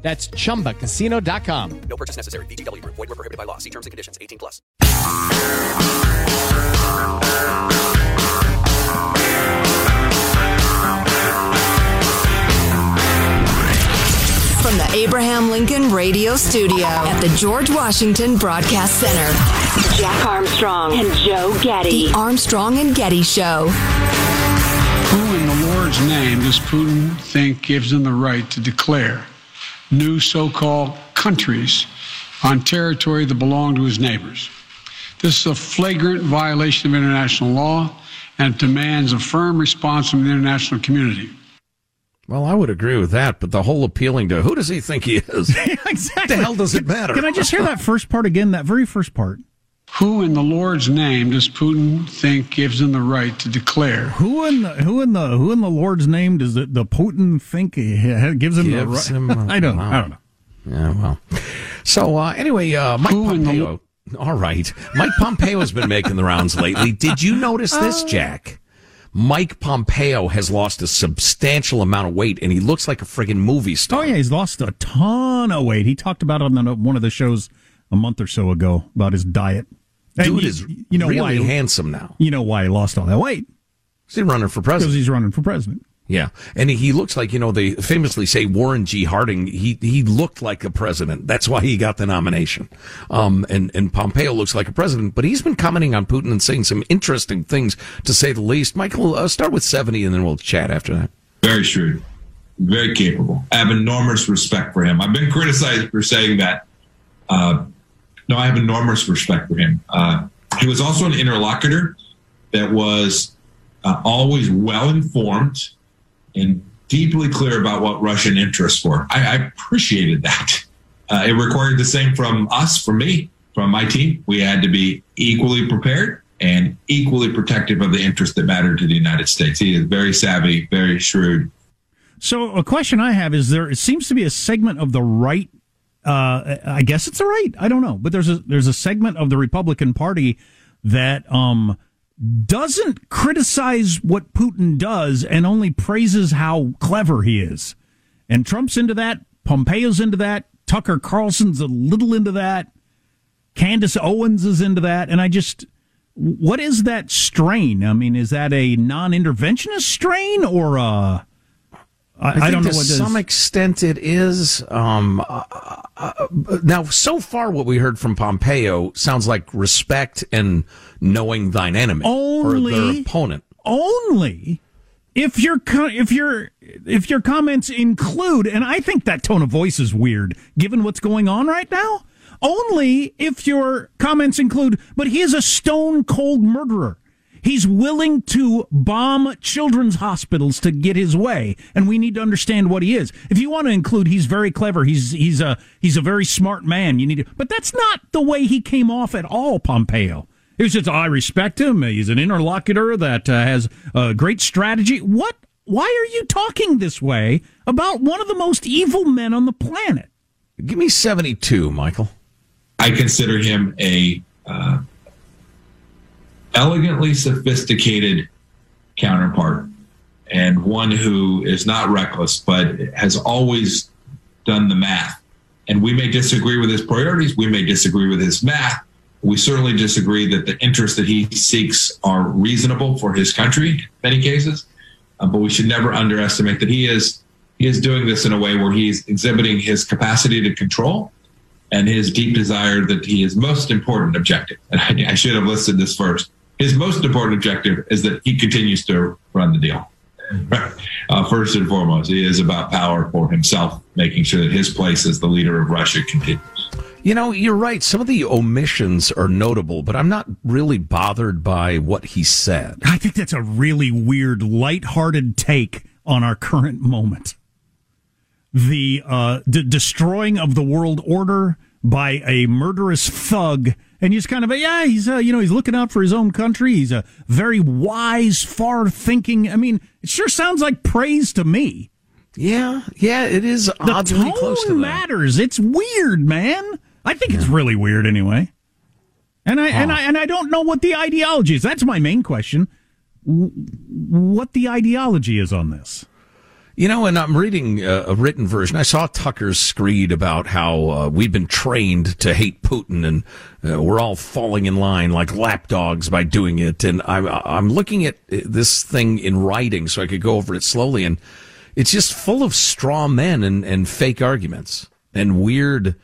That's chumbacasino.com. No purchase necessary. VGW Group. Void were prohibited by law. See terms and conditions. 18 plus. From the Abraham Lincoln Radio Studio at the George Washington Broadcast Center, Jack Armstrong and Joe Getty. The Armstrong and Getty Show. Who in the Lord's name does Putin think gives him the right to declare new so called countries on territory that belong to his neighbors? This is a flagrant violation of international law and demands a firm response from the international community. Well, I would agree with that, but the whole appealing to who does he think he is? exactly. The hell does it matter? Can I just hear that first part again? That very first part. Who in the Lord's name does Putin think gives him the right to declare? Who in the who in the who in the Lord's name does the, the Putin think he gives him Gives the him right? a- I don't. wow. I don't know. Yeah, well. So uh, anyway, uh, Mike Who in the- Pompeo. all right, Mike Pompeo has been making the rounds lately. Did you notice this, Jack? Mike Pompeo has lost a substantial amount of weight, and he looks like a friggin' movie star. Oh yeah, he's lost a ton of weight. He talked about it on one of the shows a month or so ago about his diet. And Dude you, is you know really why handsome now. you know why he lost all that weight Is he running for president. because he's running for president. Yeah, and he looks like you know they famously say Warren G. Harding. He he looked like a president. That's why he got the nomination. Um, and and Pompeo looks like a president, but he's been commenting on Putin and saying some interesting things to say the least. Michael, uh, start with seventy, and then we'll chat after that. Very shrewd, very capable. I have enormous respect for him. I've been criticized for saying that. Uh, no, I have enormous respect for him. Uh, he was also an interlocutor that was uh, always well informed and deeply clear about what Russian interests were. I, I appreciated that. Uh, it required the same from us, from me, from my team. We had to be equally prepared and equally protective of the interests that matter to the United States. He is very savvy, very shrewd, So a question I have is there it seems to be a segment of the right uh, I guess it's the right. I don't know, but there's a there's a segment of the Republican Party that um doesn't criticize what Putin does and only praises how clever he is. And Trump's into that, Pompeo's into that, Tucker Carlson's a little into that. Candace Owens is into that, and I just what is that strain? I mean, is that a non-interventionist strain or uh I, I, don't know to what it is. some extent it is. Um, uh, uh, now, so far, what we heard from Pompeo sounds like respect and knowing thine enemy Only- or their opponent. only if your if your if your comments include and I think that tone of voice is weird given what's going on right now only if your comments include but he is a stone cold murderer he's willing to bomb children's hospitals to get his way and we need to understand what he is if you want to include he's very clever he's he's a he's a very smart man you need to but that's not the way he came off at all Pompeo it was just, I respect him. He's an interlocutor that uh, has a great strategy. What? Why are you talking this way about one of the most evil men on the planet? Give me 72, Michael. I consider him a uh, elegantly sophisticated counterpart and one who is not reckless but has always done the math. And we may disagree with his priorities, we may disagree with his math. We certainly disagree that the interests that he seeks are reasonable for his country in many cases. Uh, but we should never underestimate that he is he is doing this in a way where he's exhibiting his capacity to control and his deep desire that he is most important objective. And I, I should have listed this first. His most important objective is that he continues to run the deal. Uh, first and foremost, he is about power for himself, making sure that his place as the leader of Russia continues. You know, you're right. Some of the omissions are notable, but I'm not really bothered by what he said. I think that's a really weird, lighthearted take on our current moment. The uh, d- destroying of the world order by a murderous thug, and you just kind of, yeah, he's, uh, you know, he's looking out for his own country. He's a very wise, far-thinking. I mean, it sure sounds like praise to me. Yeah, yeah, it is The oddly tone close to that. matters. It's weird, man. I think it's really weird anyway. And I and I and I don't know what the ideology is. That's my main question. What the ideology is on this? You know, and I'm reading uh, a written version. I saw Tucker's screed about how uh, we've been trained to hate Putin and uh, we're all falling in line like lapdogs by doing it. And I'm, I'm looking at this thing in writing so I could go over it slowly. And it's just full of straw men and, and fake arguments and weird.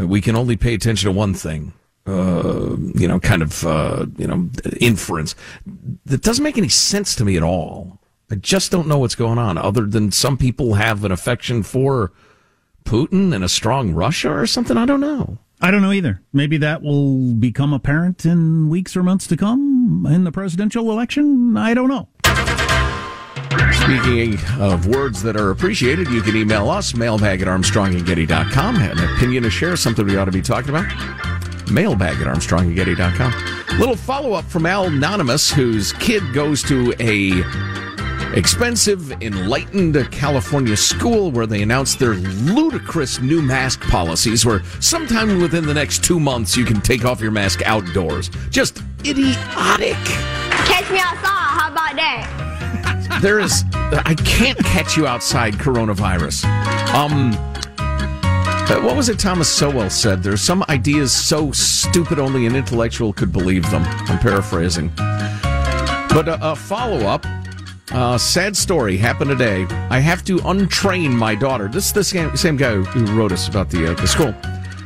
uh, We can only pay attention to one thing. Uh, you know, kind of, uh, you know, inference that doesn't make any sense to me at all. I just don't know what's going on, other than some people have an affection for Putin and a strong Russia or something. I don't know. I don't know either. Maybe that will become apparent in weeks or months to come in the presidential election. I don't know. Speaking of words that are appreciated, you can email us, mailbag at armstrongandgetty.com. Have an opinion to share, something we ought to be talking about. Mailbag at armstrongandgetty.com. Little follow up from Al Anonymous, whose kid goes to a expensive, enlightened California school where they announced their ludicrous new mask policies where sometime within the next two months you can take off your mask outdoors. Just idiotic. Catch me outside. How about that? There is, I can't catch you outside coronavirus. Um, what was it Thomas Sowell said? There's some ideas so stupid only an intellectual could believe them. I'm paraphrasing. But a, a follow up, uh, sad story happened today. I have to untrain my daughter. This is the same, same guy who wrote us about the, uh, the school.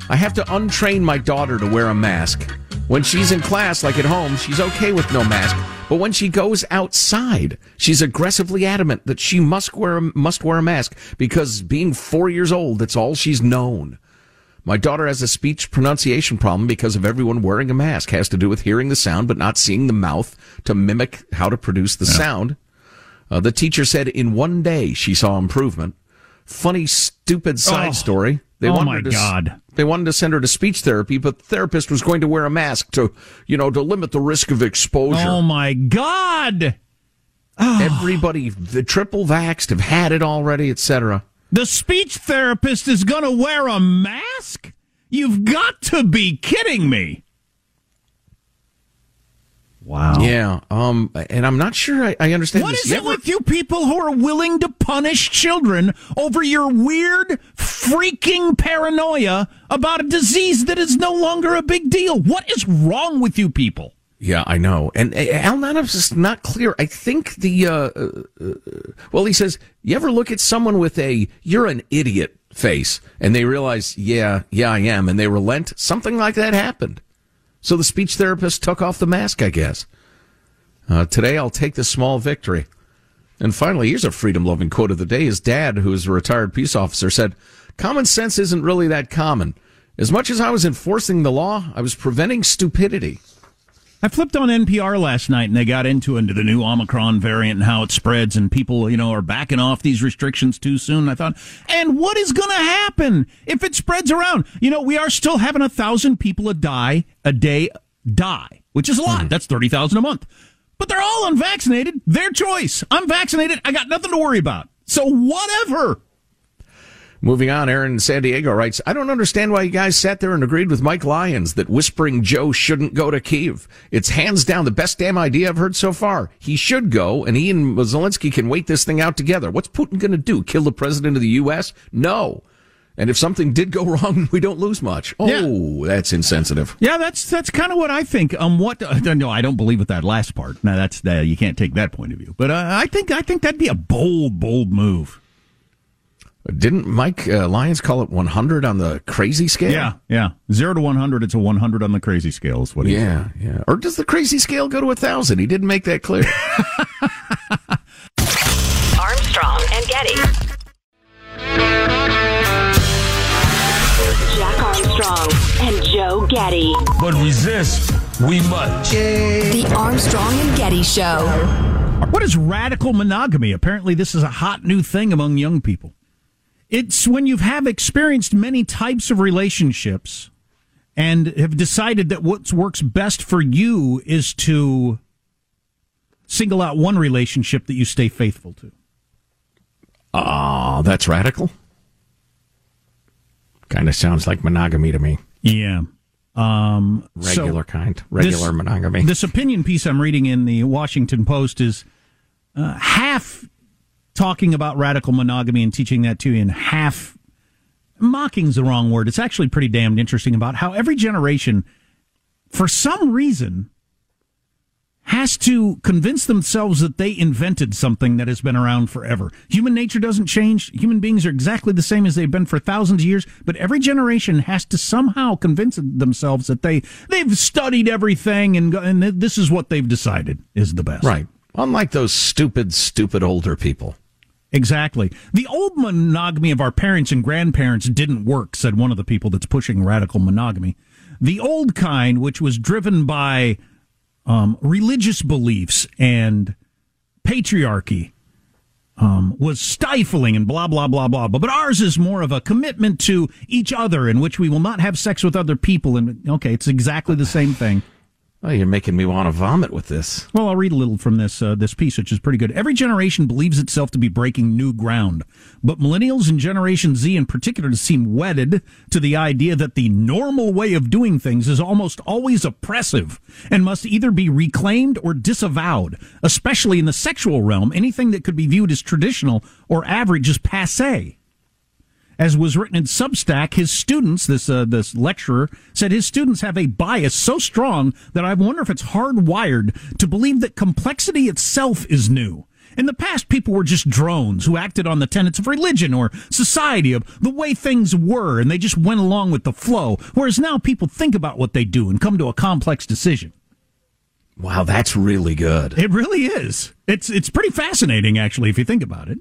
I have to untrain my daughter to wear a mask. When she's in class, like at home, she's okay with no mask. But when she goes outside, she's aggressively adamant that she must wear must wear a mask because being four years old, that's all she's known. My daughter has a speech pronunciation problem because of everyone wearing a mask. Has to do with hearing the sound but not seeing the mouth to mimic how to produce the sound. Uh, the teacher said in one day she saw improvement. Funny, stupid side Oh. story. Oh, wanted my to God. They wanted to send her to speech therapy, but the therapist was going to wear a mask to, you know, to limit the risk of exposure. Oh my God! Everybody, the triple vaxxed have had it already, etc. The speech therapist is going to wear a mask? You've got to be kidding me. Wow. Yeah, um, and I'm not sure I, I understand. What this. is You it ever- with you people who are willing to punish children over your weird, freaking paranoia about a disease that is no longer a big deal? What is wrong with you people? Yeah, I know. And uh, Al Nanov's is not clear. I think the, uh, uh, uh, well, he says, you ever look at someone with a, you're an idiot face, and they realize, yeah, yeah, I am, and they relent? Something like that happened. So the speech therapist took off the mask, I guess. Uh, today I'll take the small victory. And finally, here's a freedom loving quote of the day. His dad, who is a retired peace officer, said, Common sense isn't really that common. As much as I was enforcing the law, I was preventing stupidity. I flipped on NPR last night and they got into into the new Omicron variant and how it spreads and people, you know, are backing off these restrictions too soon. I thought, and what is going to happen if it spreads around? You know, we are still having a thousand people a die a day die, which is a lot. Mm-hmm. That's 30,000 a month. But they're all unvaccinated. Their choice. I'm vaccinated. I got nothing to worry about. So whatever. Moving on, Aaron in San Diego writes, I don't understand why you guys sat there and agreed with Mike Lyons that Whispering Joe shouldn't go to Kiev. It's hands down the best damn idea I've heard so far. He should go, and he and Zelensky can wait this thing out together. What's Putin going to do? Kill the president of the U.S.? No. And if something did go wrong, we don't lose much. Oh, that's insensitive. Yeah, that's that's kind of what I think. Um, what? Uh, no, I don't believe with that last part. No, that's uh, you can't take that point of view. But uh, I think I think that'd be a bold, bold move. Didn't Mike uh, Lyons call it 100 on the crazy scale? Yeah, yeah. Zero to one hundred, it's a one hundred on the crazy scale. Is what he Yeah, yeah. Or does the crazy scale go to a thousand? He didn't make that clear. Armstrong and Getty. Jack Armstrong and Joe Getty. But resist, we must. The Armstrong and Getty Show. What is radical monogamy? Apparently, this is a hot new thing among young people. It's when you have experienced many types of relationships and have decided that what works best for you is to single out one relationship that you stay faithful to. Oh, that's radical. Kind of sounds like monogamy to me. Yeah. Um, Regular kind. Regular this- monogamy. This opinion piece I'm reading in the Washington Post is uh, half talking about radical monogamy and teaching that to you, in half mocking's the wrong word. It's actually pretty damned interesting about how every generation, for some reason, has to convince themselves that they invented something that has been around forever. Human nature doesn't change. Human beings are exactly the same as they've been for thousands of years, but every generation has to somehow convince themselves that they they've studied everything and and this is what they've decided is the best. Right. Unlike those stupid, stupid older people. Exactly. The old monogamy of our parents and grandparents didn't work, said one of the people that's pushing radical monogamy. The old kind, which was driven by um, religious beliefs and patriarchy, um, was stifling and blah, blah, blah, blah. But, ours is more of a commitment to each other in which we will not have sex with other people. And okay, it's exactly the same thing. Oh, you're making me want to vomit with this. Well, I'll read a little from this uh, this piece, which is pretty good. Every generation believes itself to be breaking new ground, but millennials and Generation Z in particular seem wedded to the idea that the normal way of doing things is almost always oppressive and must either be reclaimed or disavowed. Especially in the sexual realm, anything that could be viewed as traditional or average is passe as was written in Substack, his students, this uh, this lecturer, said his students have a bias so strong that I wonder if it's hardwired to believe that complexity itself is new. In the past, people were just drones who acted on the tenets of religion or society, of the way things were, and they just went along with the flow. Whereas now people think about what they do and come to a complex decision. Wow, that's really good. It really is. It's it's pretty fascinating, actually, if you think about it.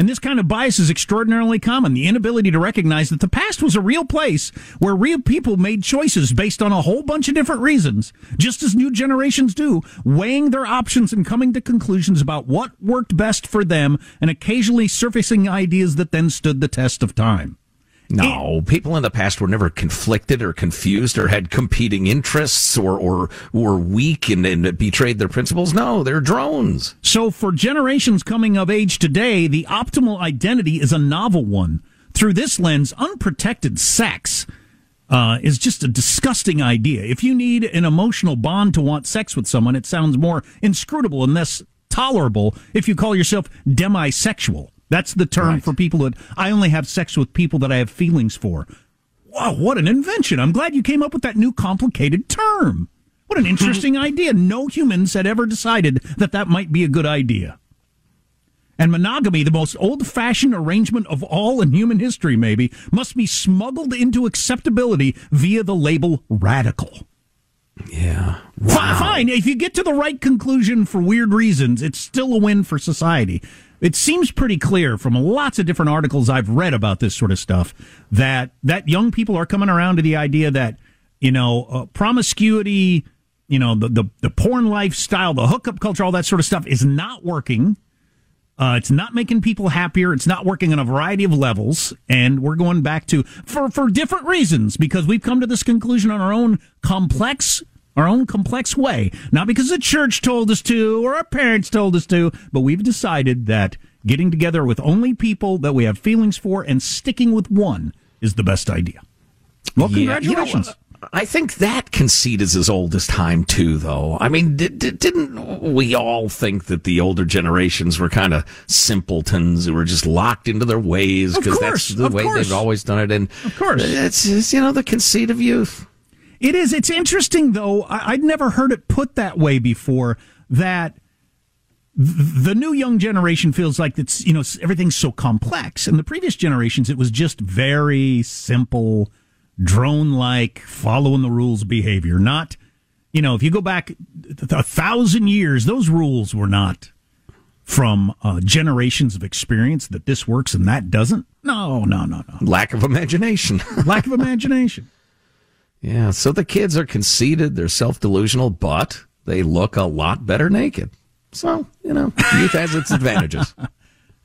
And this kind of bias is extraordinarily common. The inability to recognize that the past was a real place where real people made choices based on a whole bunch of different reasons, just as new generations do, weighing their options and coming to conclusions about what worked best for them and occasionally surfacing ideas that then stood the test of time. No, people in the past were never conflicted or confused or had competing interests or or were weak and, and betrayed their principles. No, they're drones. So, for generations coming of age today, the optimal identity is a novel one. Through this lens, unprotected sex uh, is just a disgusting idea. If you need an emotional bond to want sex with someone, it sounds more inscrutable and less tolerable if you call yourself demisexual. That's the term Right. for people that I only have sex with people that I have feelings for. Wow, what an invention. I'm glad you came up with that new complicated term. What an interesting idea. No humans had ever decided that that might be a good idea. And monogamy, the most old fashioned arrangement of all in human history, maybe, must be smuggled into acceptability via the label radical. Yeah. Fi- Fine, if you get to the right conclusion for weird reasons, it's still a win for society. It seems pretty clear from lots of different articles I've read about this sort of stuff that that young people are coming around to the idea that you know uh, promiscuity, you know the, the the porn lifestyle, the hookup culture, all that sort of stuff is not working. Uh, it's not making people happier. It's not working on a variety of levels, and we're going back to for for different reasons because we've come to this conclusion on our own complex, our own complex way. Not because the church told us to or our parents told us to, but we've decided that getting together with only people that we have feelings for and sticking with one is the best idea. Well, Yeah, you know, congratulations. I think that conceit is as old as time too, though. I mean, did, did, didn't we all think that the older generations were kind of simpletons who were just locked into their ways Of because course, that's the way course. they've always done it? And Of course. it's, it's you know the conceit of youth. It is. It's interesting, though. I, I'd never heard it put that way before. That the new young generation feels like it's you know everything's so complex, and the previous generations it was just very simple, drone-like, following the rules behavior. Not, you know, if you go back a thousand years, those rules were not from uh, generations of experience that this works and that doesn't. No, no, no, no. Lack of imagination. Lack of imagination. Yeah, so the kids are conceited, they're self delusional, but they look a lot better naked. So you know, youth has its advantages.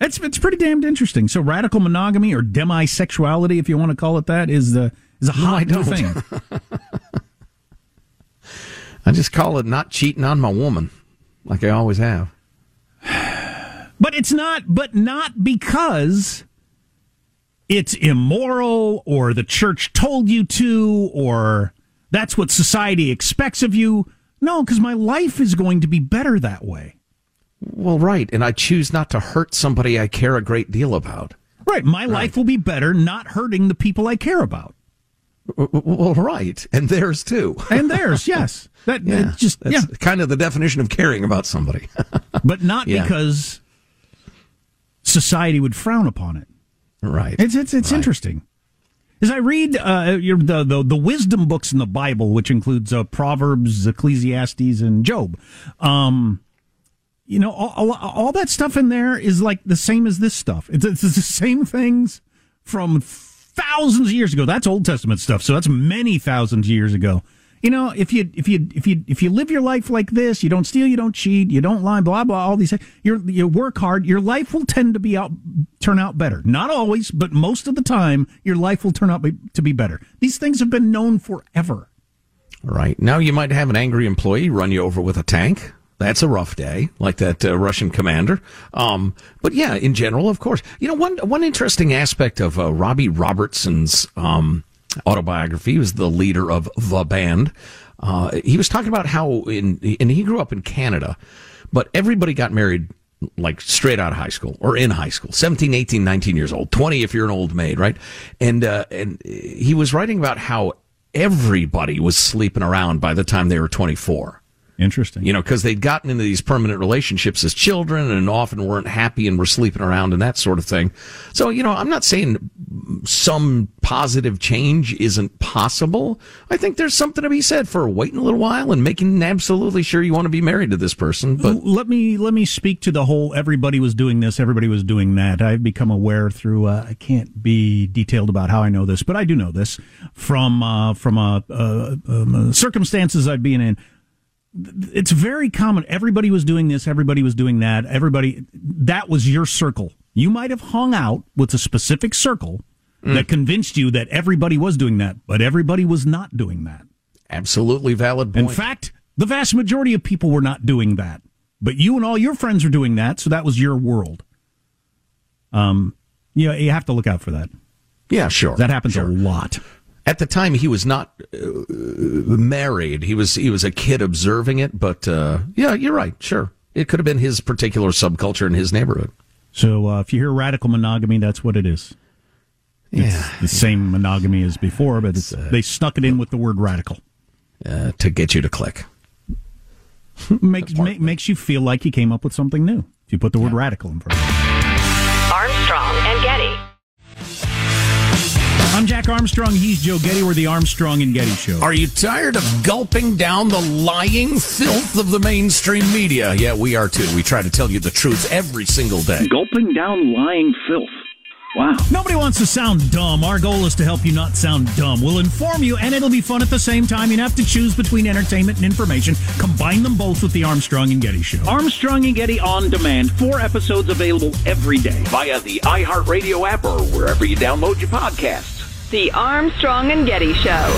It's it's pretty damned interesting. So radical monogamy or demisexuality, if you want to call it that, is the is a No, I hot thing. I just call it not cheating on my woman, like I always have. But it's not. But not because it's immoral or the church told you to or that's what society expects of you. No, because my life is going to be better that way. Well, right, and I choose not to hurt somebody I care a great deal about. Right, my life will be better not hurting the people I care about. Well, right, and theirs too. And theirs, yes. That Yeah, just that's yeah. kind of the definition of caring about somebody. but not Yeah. because society would frown upon it. Right. It's it's it's interesting. As I read uh, your, the, the the wisdom books in the Bible, which includes uh, Proverbs, Ecclesiastes, and Job, um, you know, all, all, all that stuff in there is like the same as this stuff. It's, it's the same things from thousands of years ago. That's Old Testament stuff, so that's many thousands of years ago. You know, if you if you if you if you live your life like this, you don't steal, you don't cheat, you don't lie, blah blah, all these. things, You you work hard. Your life will tend to be out turn out better. Not always, but most of the time, your life will turn out be, to be better. These things have been known forever. Right. Now you might have an angry employee run you over with a tank. That's a rough day, like that uh, Russian commander. Um, but yeah, in general, of course. You know, one one interesting aspect of uh, Robbie Robertson's um, autobiography. He was the leader of the band. Uh, he was talking about how in and he grew up in Canada, but everybody got married like straight out of high school or in high school. 17 18 19 years old. 20 if you're an old maid right? And uh, and he was writing about how everybody was sleeping around by the time they were 24 Interesting. you know, because they'd gotten into these permanent relationships as children and often weren't happy and were sleeping around and that sort of thing. So, you know, I'm not saying some positive change isn't possible. I think there's something to be said for waiting a little while and making absolutely sure you want to be married to this person. But let me let me speak to the whole everybody was doing this everybody was doing that i've become aware through uh, i can't be detailed about how i know this but i do know this from uh, from uh, uh, um, uh, circumstances i've been in it's very common everybody was doing this everybody was doing that everybody that was your circle you might have hung out with a specific circle that convinced you that everybody was doing that but everybody was not doing that absolutely valid point. in fact, the vast majority of people were not doing that. But you and all your friends were doing that, so that was your world. Um, you, you have to look out for that. yeah, sure. That happens Sure. a lot. At the time, he was not uh, married. He was he was a kid observing it. But uh, yeah, you're right. Sure, it could have been his particular subculture in his neighborhood. So uh, if you hear radical monogamy, that's what it is. It's Yeah, the same monogamy as before, but it's, uh, they snuck it in with the word radical. Uh, to get you to click. makes ma- makes you feel like you came up with something new. If you put the word radical in front. I'm Jack Armstrong. He's Joe Getty. We're the Armstrong and Getty Show. Are you tired of gulping down the lying filth of the mainstream media? Yeah, we are too. We try to tell you the truth every single day. Gulping down lying filth. Wow. Nobody wants to sound dumb. Our goal is to help you not sound dumb. We'll inform you, and it'll be fun at the same time. You have to choose between entertainment and information. Combine them both with the Armstrong and Getty Show. Armstrong and Getty on demand. Four episodes available every day via the iHeartRadio app or wherever you download your podcasts. The Armstrong and Getty Show.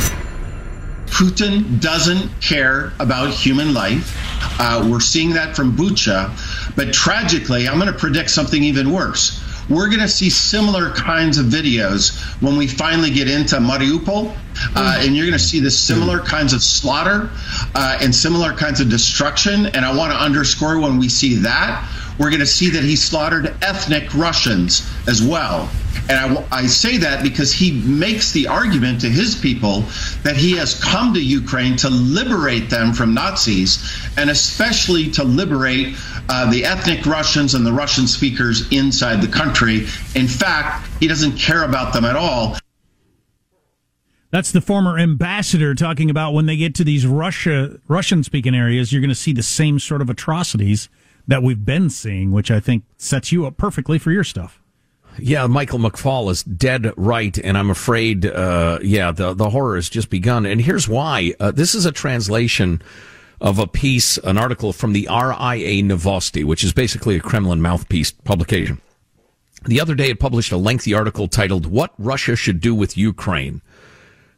Putin doesn't care about human life. Uh, we're seeing that from Bucha. But tragically, I'm going to predict something even worse. We're going to see similar kinds of videos when we finally get into Mariupol, uh, and you're going to see the similar kinds of slaughter uh, and similar kinds of destruction. And I want to underscore when we see that, we're going to see that he slaughtered ethnic Russians as well. And I, I, say that because he makes the argument to his people that he has come to Ukraine to liberate them from Nazis and especially to liberate uh, the ethnic Russians and the Russian speakers inside the country. In fact, he doesn't care about them at all. That's the former ambassador talking about when they get to these Russia Russian speaking areas, you're going to see the same sort of atrocities that we've been seeing, which I think sets you up perfectly for your stuff. Yeah, Michael McFaul is dead right, and I'm afraid, uh, yeah, the the horror has just begun. And here's why: uh, this is a translation of a piece, an article from the RIA Novosti, which is basically a Kremlin mouthpiece publication. The other day, it published a lengthy article titled "What Russia Should Do with Ukraine."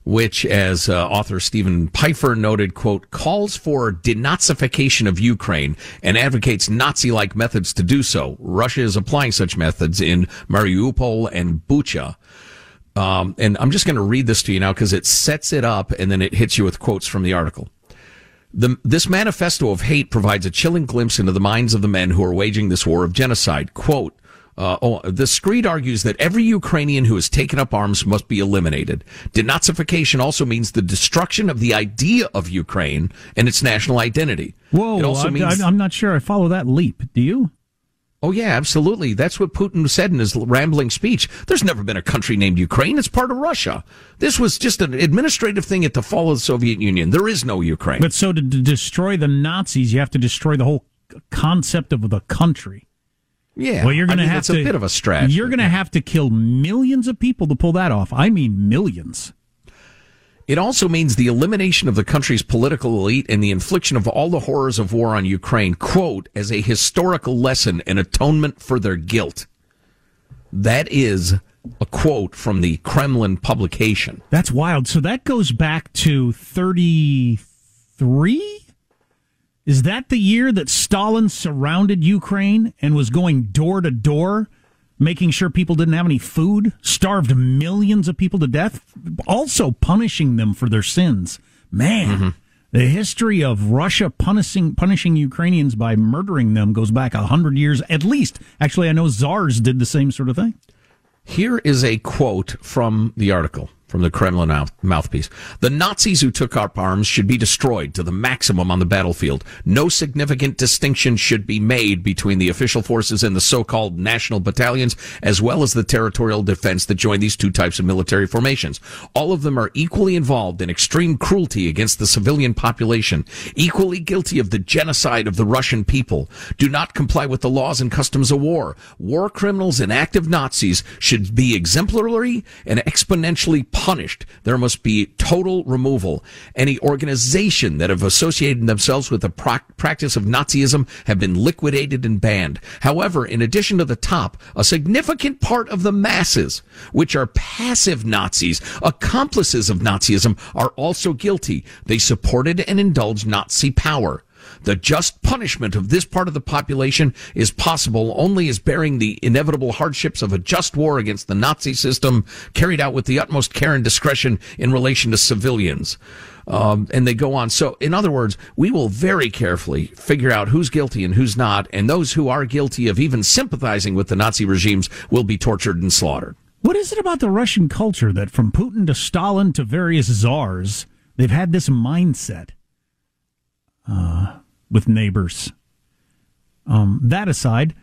Which, as uh, author Steven Pifer noted, quote, calls for denazification of Ukraine and advocates Nazi-like methods to do so. Russia is applying such methods in Mariupol and Bucha. Um, and I'm just going to read this to you now because it sets it up and then it hits you with quotes from the article. The, this manifesto of hate provides a chilling glimpse into the minds of the men who are waging this war of genocide. Quote, uh, oh, the screed argues that every Ukrainian who has taken up arms must be eliminated. Denazification also means the destruction of the idea of Ukraine and its national identity. Whoa, it also I'm, means, I'm not sure I follow that leap. Do you? Oh yeah, absolutely. That's what Putin said in his rambling speech. There's never been a country named Ukraine. It's part of Russia. This was just an administrative thing at the fall of the Soviet Union. There is no Ukraine. But so to, to destroy the Nazis, you have to destroy the whole concept of the country. Yeah. Well, you're going I to have it's to. a bit of a stretch. You're going to have to kill millions of people to pull that off. I mean, millions. It also means the elimination of the country's political elite and the infliction of all the horrors of war on Ukraine, quote, as a historical lesson and atonement for their guilt. That is a quote from the Kremlin publication. That's wild. So that goes back to 33? Is that the year that Stalin surrounded Ukraine and was going door to door, making sure people didn't have any food, starved millions of people to death, also punishing them for their sins? Man, Mm-hmm. the history of Russia punishing punishing Ukrainians by murdering them goes back a hundred years at least. Actually, I know czars did the same sort of thing. Here is a quote from the article from the Kremlin mouth- mouthpiece. The Nazis who took up arms should be destroyed to the maximum on the battlefield. No significant distinction should be made between the official forces and the so-called national battalions, as well as the territorial defense that join these two types of military formations. All of them are equally involved in extreme cruelty against the civilian population, equally guilty of the genocide of the Russian people, do not comply with the laws and customs of war. War criminals and active Nazis should be exemplary and exponentially punished. There must be total removal. Any organization that have associated themselves with the pra- practice of Nazism have been liquidated and banned. However, in addition to the top, a significant part of the masses, which are passive Nazis, accomplices of Nazism, are also guilty. They supported and indulged Nazi power. The just punishment of this part of the population is possible only as bearing the inevitable hardships of a just war against the Nazi system carried out with the utmost care and discretion in relation to civilians. Um, and they go on. So, in other words, we will very carefully figure out who's guilty and who's not, and those who are guilty of even sympathizing with the Nazi regimes will be tortured and slaughtered. What is it about the Russian culture that from Putin to Stalin to various czars, they've had this mindset uh, with neighbors? Um, that aside,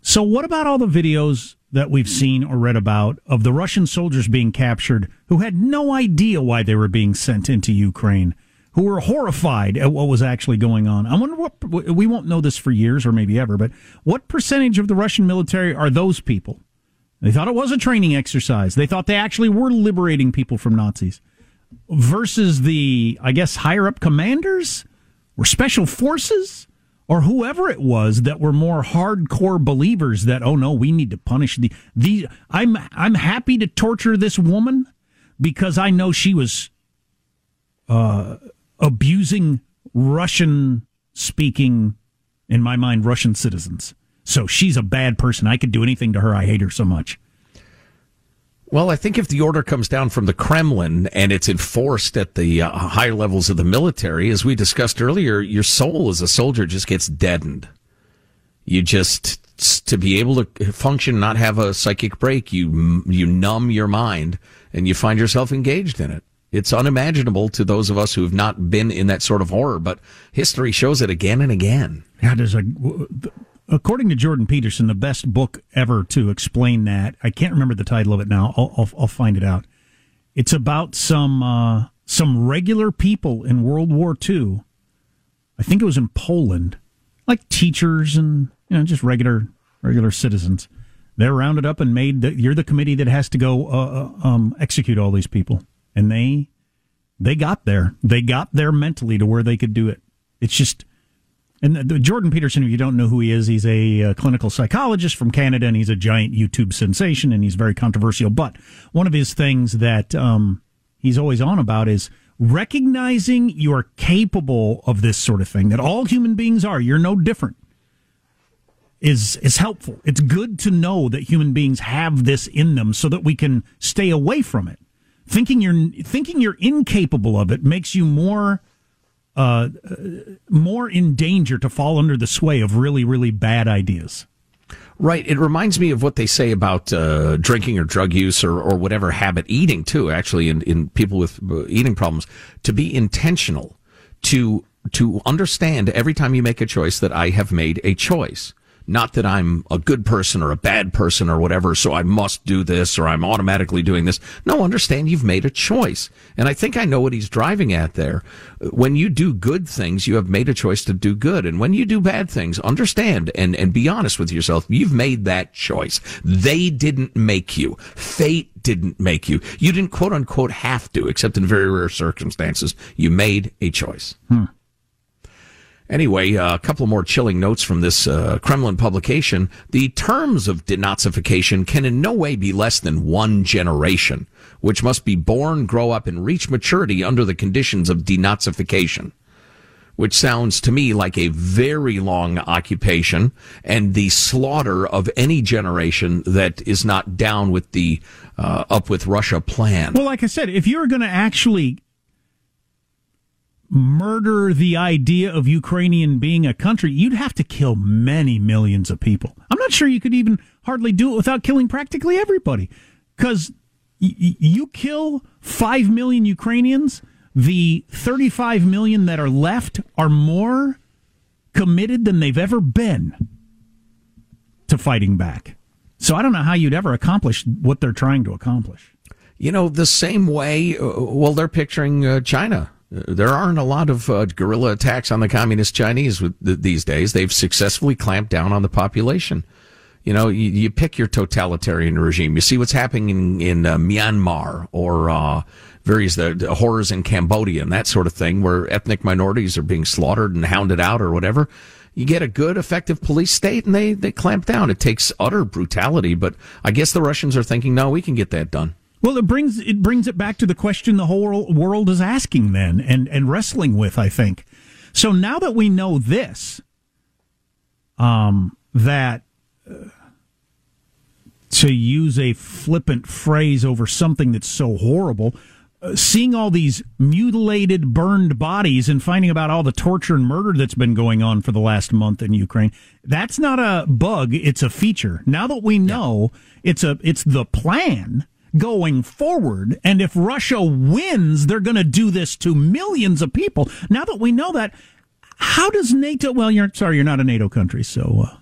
so what about all the videos that we've seen or read about of the Russian soldiers being captured who had no idea why they were being sent into Ukraine, who were horrified at what was actually going on. I wonder what we won't know this for years or maybe ever, but what percentage of the Russian military are those people? They thought it was a training exercise. They thought they actually were liberating people from Nazis versus the, I guess, higher up commanders or special forces or whoever it was that were more hardcore believers that oh no we need to punish the the I'm I'm happy to torture this woman because I know she was uh, abusing Russian speaking in my mind Russian citizens. So she's a bad person. I could do anything to her. I hate her so much. Well, I think if the order comes down from the Kremlin and it's enforced at the uh, higher levels of the military, as we discussed earlier, your soul as a soldier just gets deadened. You just to be able to function, not have a psychic break, you you numb your mind and you find yourself engaged in it. It's unimaginable to those of us who have not been in that sort of horror, but history shows it again and again. Yeah, there's a according to Jordan Peterson, the best book ever to explain that. I can't remember the title of it now. I'll, I'll, I'll find it out. It's about some uh, some regular people in World War II. I think it was in Poland, like teachers and you know just regular regular citizens. They're rounded up and made. The, you're the committee that has to go uh, uh um, execute all these people, and they they got there. They got there mentally to where they could do it. It's just and the, Jordan Peterson, if you don't know who he is, he's a uh, clinical psychologist from Canada, and he's a giant YouTube sensation, and he's very controversial. But one of his things that um, he's always on about is recognizing you're capable of this sort of thing. That all human beings are. You're no different. Is is helpful. It's good to know that human beings have this in them, so that we can stay away from it. Thinking you're thinking you're incapable of it makes you more uh, more in danger to fall under the sway of really, really bad ideas. Right. It reminds me of what they say about uh, drinking or drug use or, or whatever habit eating, too, actually, in, in people with uh, eating problems, to be intentional, to, to understand every time you make a choice that I have made a choice. Not that I'm a good person or a bad person or whatever, so I must do this or I'm automatically doing this. No, understand you've made a choice. And I think I know what he's driving at there. When you do good things, you have made a choice to do good. And when you do bad things, understand and, and be honest with yourself. You've made that choice. They didn't make you. Fate didn't make you. You didn't quote unquote have to, except in very rare circumstances. You made a choice. Hmm. Anyway, uh, a couple more chilling notes from this uh, Kremlin publication. The terms of denazification can in no way be less than one generation, which must be born, grow up, and reach maturity under the conditions of denazification. Which sounds to me like a very long occupation and the slaughter of any generation that is not down with the uh, up with Russia plan. Well, like I said, if you're going to actually murder the idea of Ukrainian being a country, you'd have to kill many millions of people. I'm not sure you could even hardly do it without killing practically everybody. Because y- you kill 5 million Ukrainians, the 35 million that are left are more committed than they've ever been to fighting back. So I don't know how you'd ever accomplish what they're trying to accomplish. You know, the same way, uh, well, they're picturing uh, China there aren't a lot of uh, guerrilla attacks on the communist Chinese th- these days. They've successfully clamped down on the population. You know, you, you pick your totalitarian regime. You see what's happening in, in uh, Myanmar or uh, various the, the, horrors in Cambodia and that sort of thing, where ethnic minorities are being slaughtered and hounded out or whatever. You get a good, effective police state, and they they clamp down. It takes utter brutality, but I guess the Russians are thinking, no, we can get that done. Well, it brings it brings it back to the question the whole world is asking then and and wrestling with. I think So now that we know this, um, that uh, to use a flippant phrase over something that's so horrible, uh, seeing all these mutilated, burned bodies and finding about all the torture and murder that's been going on for the last month in Ukraine, that's not a bug, it's a feature. Now that we know it's a it's the plan going forward and if Russia wins, they're going to do this to millions of people. Now that we know that, how does NATO well, you're sorry, you're not a NATO country, so uh,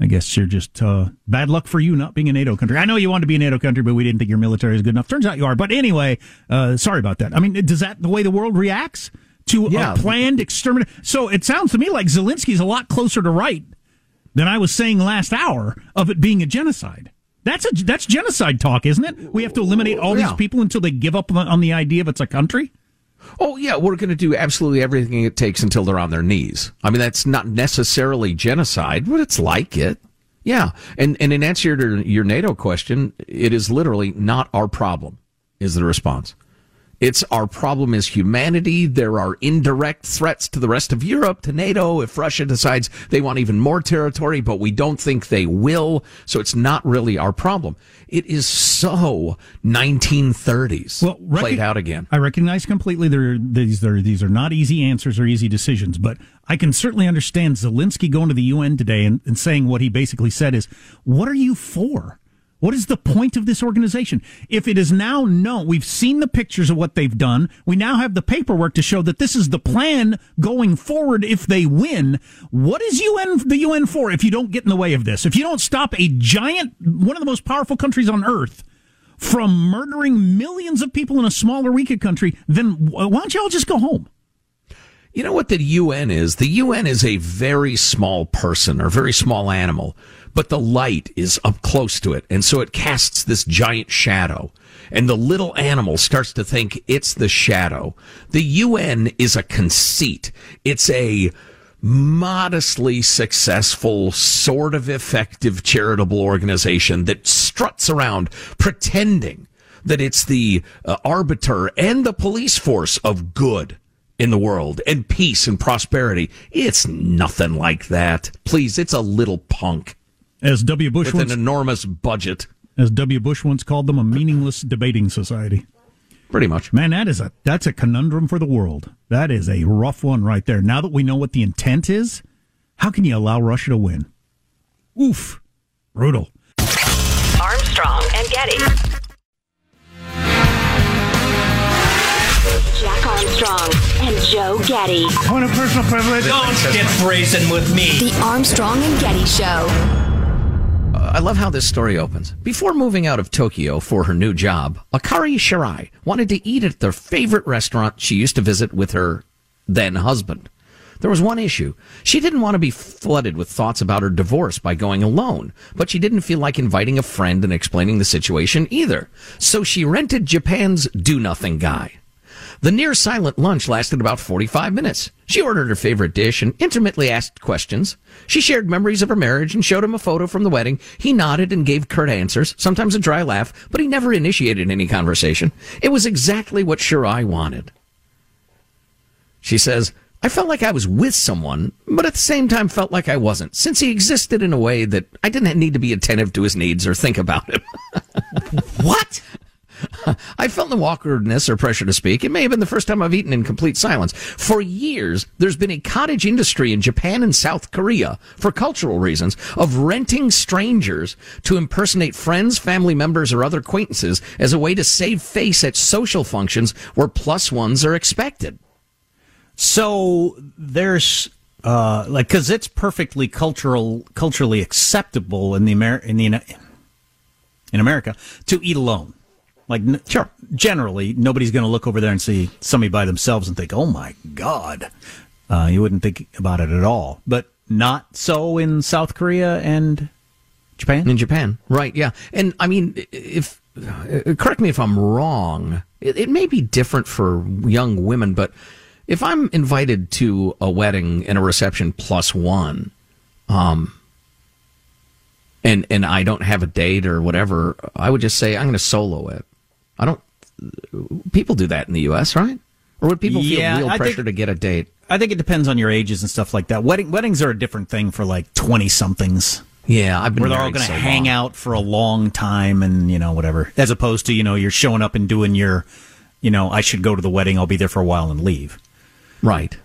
I guess you're just uh, bad luck for you not being a NATO country. I know you wanted to be a NATO country, but we didn't think your military is good enough. Turns out you are. But anyway, uh, sorry about that. I mean, does that the way the world reacts to Yeah. a planned extermination? So it sounds to me like Zelensky's a lot closer to right than I was saying last hour of it being a genocide. That's a that's genocide talk, isn't it? We have to eliminate all Yeah. these people until they give up on, on the idea of it's a country. Oh yeah, we're going to do absolutely everything it takes until they're on their knees. I mean, that's not necessarily genocide, but it's like it. Yeah, and and in answer to your NATO question, it is literally not our problem. Is the response? It's our problem is humanity. There are indirect threats to the rest of Europe, to NATO, if Russia decides they want even more territory, but we don't think they will. So it's not really our problem. It is so 1930s Well, played out again. I recognize completely there these are these are not easy answers or easy decisions, but I can certainly understand Zelensky going to the UN today and, and saying what he basically said is, "What are you for? What is the point of this organization? If it is now known, we've seen the pictures of what they've done. We now have the paperwork to show that this is the plan going forward if they win. What is UN the UN for if you don't get in the way of this? If you don't stop a giant one of the most powerful countries on earth from murdering millions of people in a smaller, weaker country, then why don't y'all just go home? You know what the UN is? The UN is a very small person or very small animal, but the light is up close to it. And so it casts this giant shadow. And the little animal starts to think it's the shadow. The UN is a conceit. It's a modestly successful, sort of effective charitable organization that struts around pretending that it's the uh, arbiter and the police force of good in the world and peace and prosperity. It's nothing like that. Please, it's a little punk As W. Bush with once, an enormous budget. as W. Bush once called them, a meaningless debating society. Pretty much. Man, that is a that's a conundrum for the world. That is a rough one right there. Now that we know what the intent is, how can you allow Russia to win? Oof, brutal. Armstrong and Getty. Jack Armstrong and Joe Getty. Point of personal privilege. Don't get brazen with me. The Armstrong and Getty Show. I love how this story opens. Before moving out of Tokyo for her new job, Akari Shirai wanted to eat at their favorite restaurant she used to visit with her then husband. There was one issue. She didn't want to be flooded with thoughts about her divorce by going alone, but she didn't feel like inviting a friend and explaining the situation either. So she rented Japan's do nothing guy. The near silent lunch lasted about 45 minutes. She ordered her favorite dish and intimately asked questions. She shared memories of her marriage and showed him a photo from the wedding. He nodded and gave curt answers, sometimes a dry laugh, but he never initiated any conversation. It was exactly what Shirai wanted. She says, I felt like I was with someone, but at the same time felt like I wasn't, since he existed in a way that I didn't need to be attentive to his needs or think about him. what? I felt no awkwardness or pressure to speak. It may have been the first time I've eaten in complete silence. For years, there's been a cottage industry in Japan and South Korea, for cultural reasons, of renting strangers to impersonate friends, family members, or other acquaintances as a way to save face at social functions where plus ones are expected. So there's uh, like because it's perfectly cultural, culturally acceptable in the Amer- in the in America to eat alone. Like n- sure, generally nobody's going to look over there and see somebody by themselves and think, "Oh my god," uh, you wouldn't think about it at all. But not so in South Korea and Japan. In Japan, right? Yeah, and I mean, if uh, correct me if I'm wrong, it, it may be different for young women, but if I'm invited to a wedding and a reception plus one, um, and and I don't have a date or whatever, I would just say I'm going to solo it. I don't. People do that in the U.S., right? Or would people feel real I pressure think- to get a date? I think it depends on your ages and stuff like that. Wedding weddings are a different thing for like twenty somethings. Yeah, I've been where they're all going to so hang long. out for a long time and you know whatever, as opposed to you know you're showing up and doing your, you know, I should go to the wedding. I'll be there for a while and leave. Right.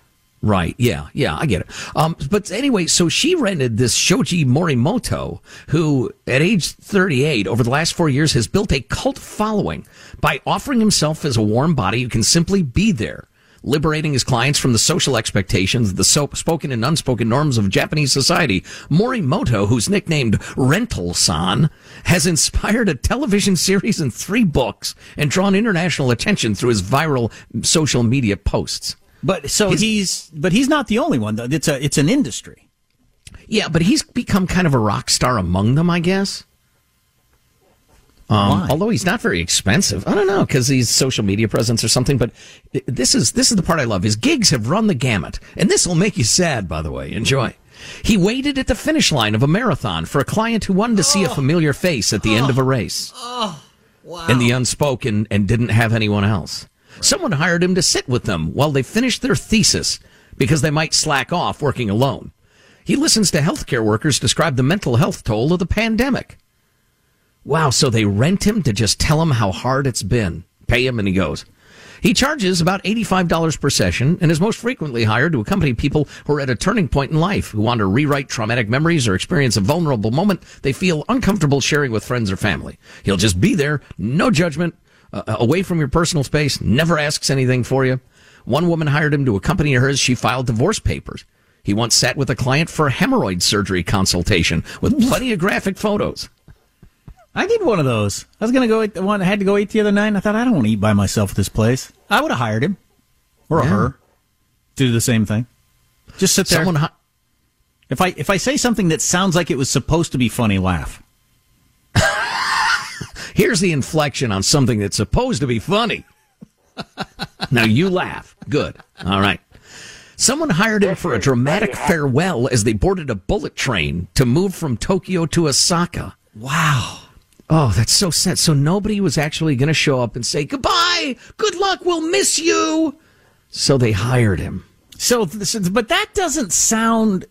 Right. Yeah. Yeah. I get it. Um, but anyway, so she rented this Shoji Morimoto, who at age 38 over the last four years has built a cult following by offering himself as a warm body who can simply be there, liberating his clients from the social expectations, the so- spoken and unspoken norms of Japanese society. Morimoto, who's nicknamed Rental San, has inspired a television series and three books and drawn international attention through his viral social media posts. But so he's, but he's not the only one though. It's a it's an industry. Yeah, but he's become kind of a rock star among them, I guess. Um, Why? although he's not very expensive, I don't know because he's social media presence or something. But this is this is the part I love. His gigs have run the gamut, and this will make you sad. By the way, enjoy. He waited at the finish line of a marathon for a client who wanted to see a familiar face at the end of a race. Oh, wow. In the unspoken and didn't have anyone else. Someone hired him to sit with them while they finished their thesis because they might slack off working alone. He listens to healthcare workers describe the mental health toll of the pandemic. Wow, so they rent him to just tell him how hard it's been. Pay him and he goes. He charges about $85 per session and is most frequently hired to accompany people who are at a turning point in life, who want to rewrite traumatic memories or experience a vulnerable moment they feel uncomfortable sharing with friends or family. He'll just be there, no judgment, uh, away from your personal space, never asks anything for you. One woman hired him to accompany her as she filed divorce papers. He once sat with a client for a hemorrhoid surgery consultation with plenty of graphic photos. I need one of those. I was gonna go. Eat, the one I had to go eat the other night. and I thought I don't want to eat by myself at this place. I would have hired him or Yeah. her to do the same thing. Just sit there. Someone hi- if I if I say something that sounds like it was supposed to be funny, laugh. Here's the inflection on something that's supposed to be funny. now you laugh. Good. All right. Someone hired him for a dramatic farewell as they boarded a bullet train to move from Tokyo to Osaka. Wow. Oh, that's so sad. So nobody was actually going to show up and say, goodbye, good luck, we'll miss you. So they hired him. So, but that doesn't sound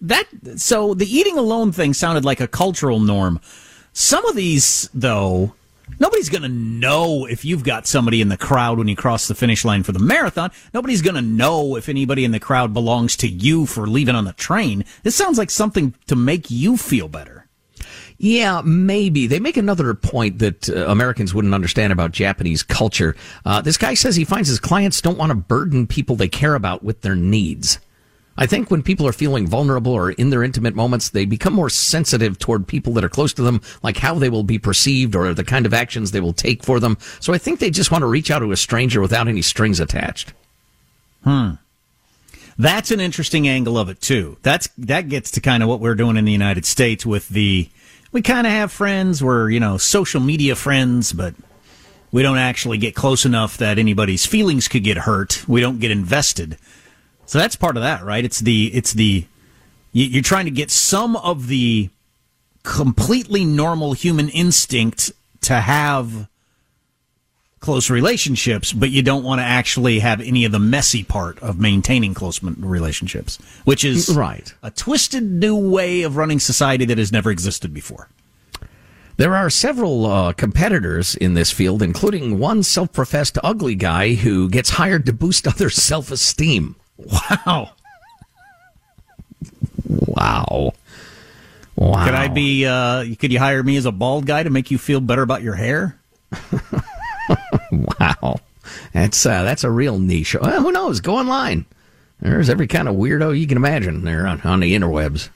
that. So the eating alone thing sounded like a cultural norm. Some of these, though, nobody's going to know if you've got somebody in the crowd when you cross the finish line for the marathon. Nobody's going to know if anybody in the crowd belongs to you for leaving on the train. This sounds like something to make you feel better. Yeah, maybe. They make another point that uh, Americans wouldn't understand about Japanese culture. Uh, this guy says he finds his clients don't want to burden people they care about with their needs. I think when people are feeling vulnerable or in their intimate moments, they become more sensitive toward people that are close to them, like how they will be perceived or the kind of actions they will take for them. So I think they just want to reach out to a stranger without any strings attached. Hmm. That's an interesting angle of it too. That's that gets to kind of what we're doing in the United States with the we kind of have friends, we're, you know, social media friends, but we don't actually get close enough that anybody's feelings could get hurt. We don't get invested. So that's part of that, right? It's the it's the you- you're trying to get some of the completely normal human instinct to have close relationships, but you don't want to actually have any of the messy part of maintaining close relationships, which is Right. a twisted new way of running society that has never existed before. There are several uh, competitors in this field, including one self professed ugly guy who gets hired to boost others' self esteem. Wow. Wow. Wow. Could I be? Uh, could you hire me as a bald guy to make you feel better about your hair? Wow. That's uh, that's a real niche. Well, who knows? Go online. There's every kind of weirdo you can imagine there on, on the interwebs.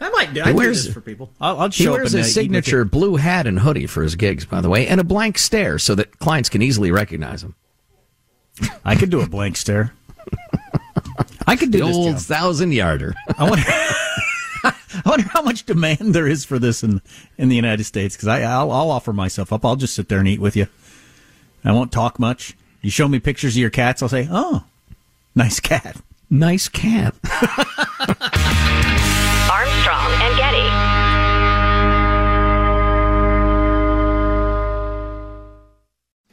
I might do, I do wears- this for people. I'll, I'll He wears uh, signature blue hat and hoodie for his gigs, by the way, and a blank stare so that clients can easily recognize him. I could do a blank stare. I could do the this old job. thousand yarder. I wonder, I wonder how much demand there is for this in in the United States. Because I'll, I'll offer myself up. I'll just sit there and eat with you. I won't talk much. You show me pictures of your cats, I'll say, "Oh, nice cat." Nice cat. Armstrong and Getty.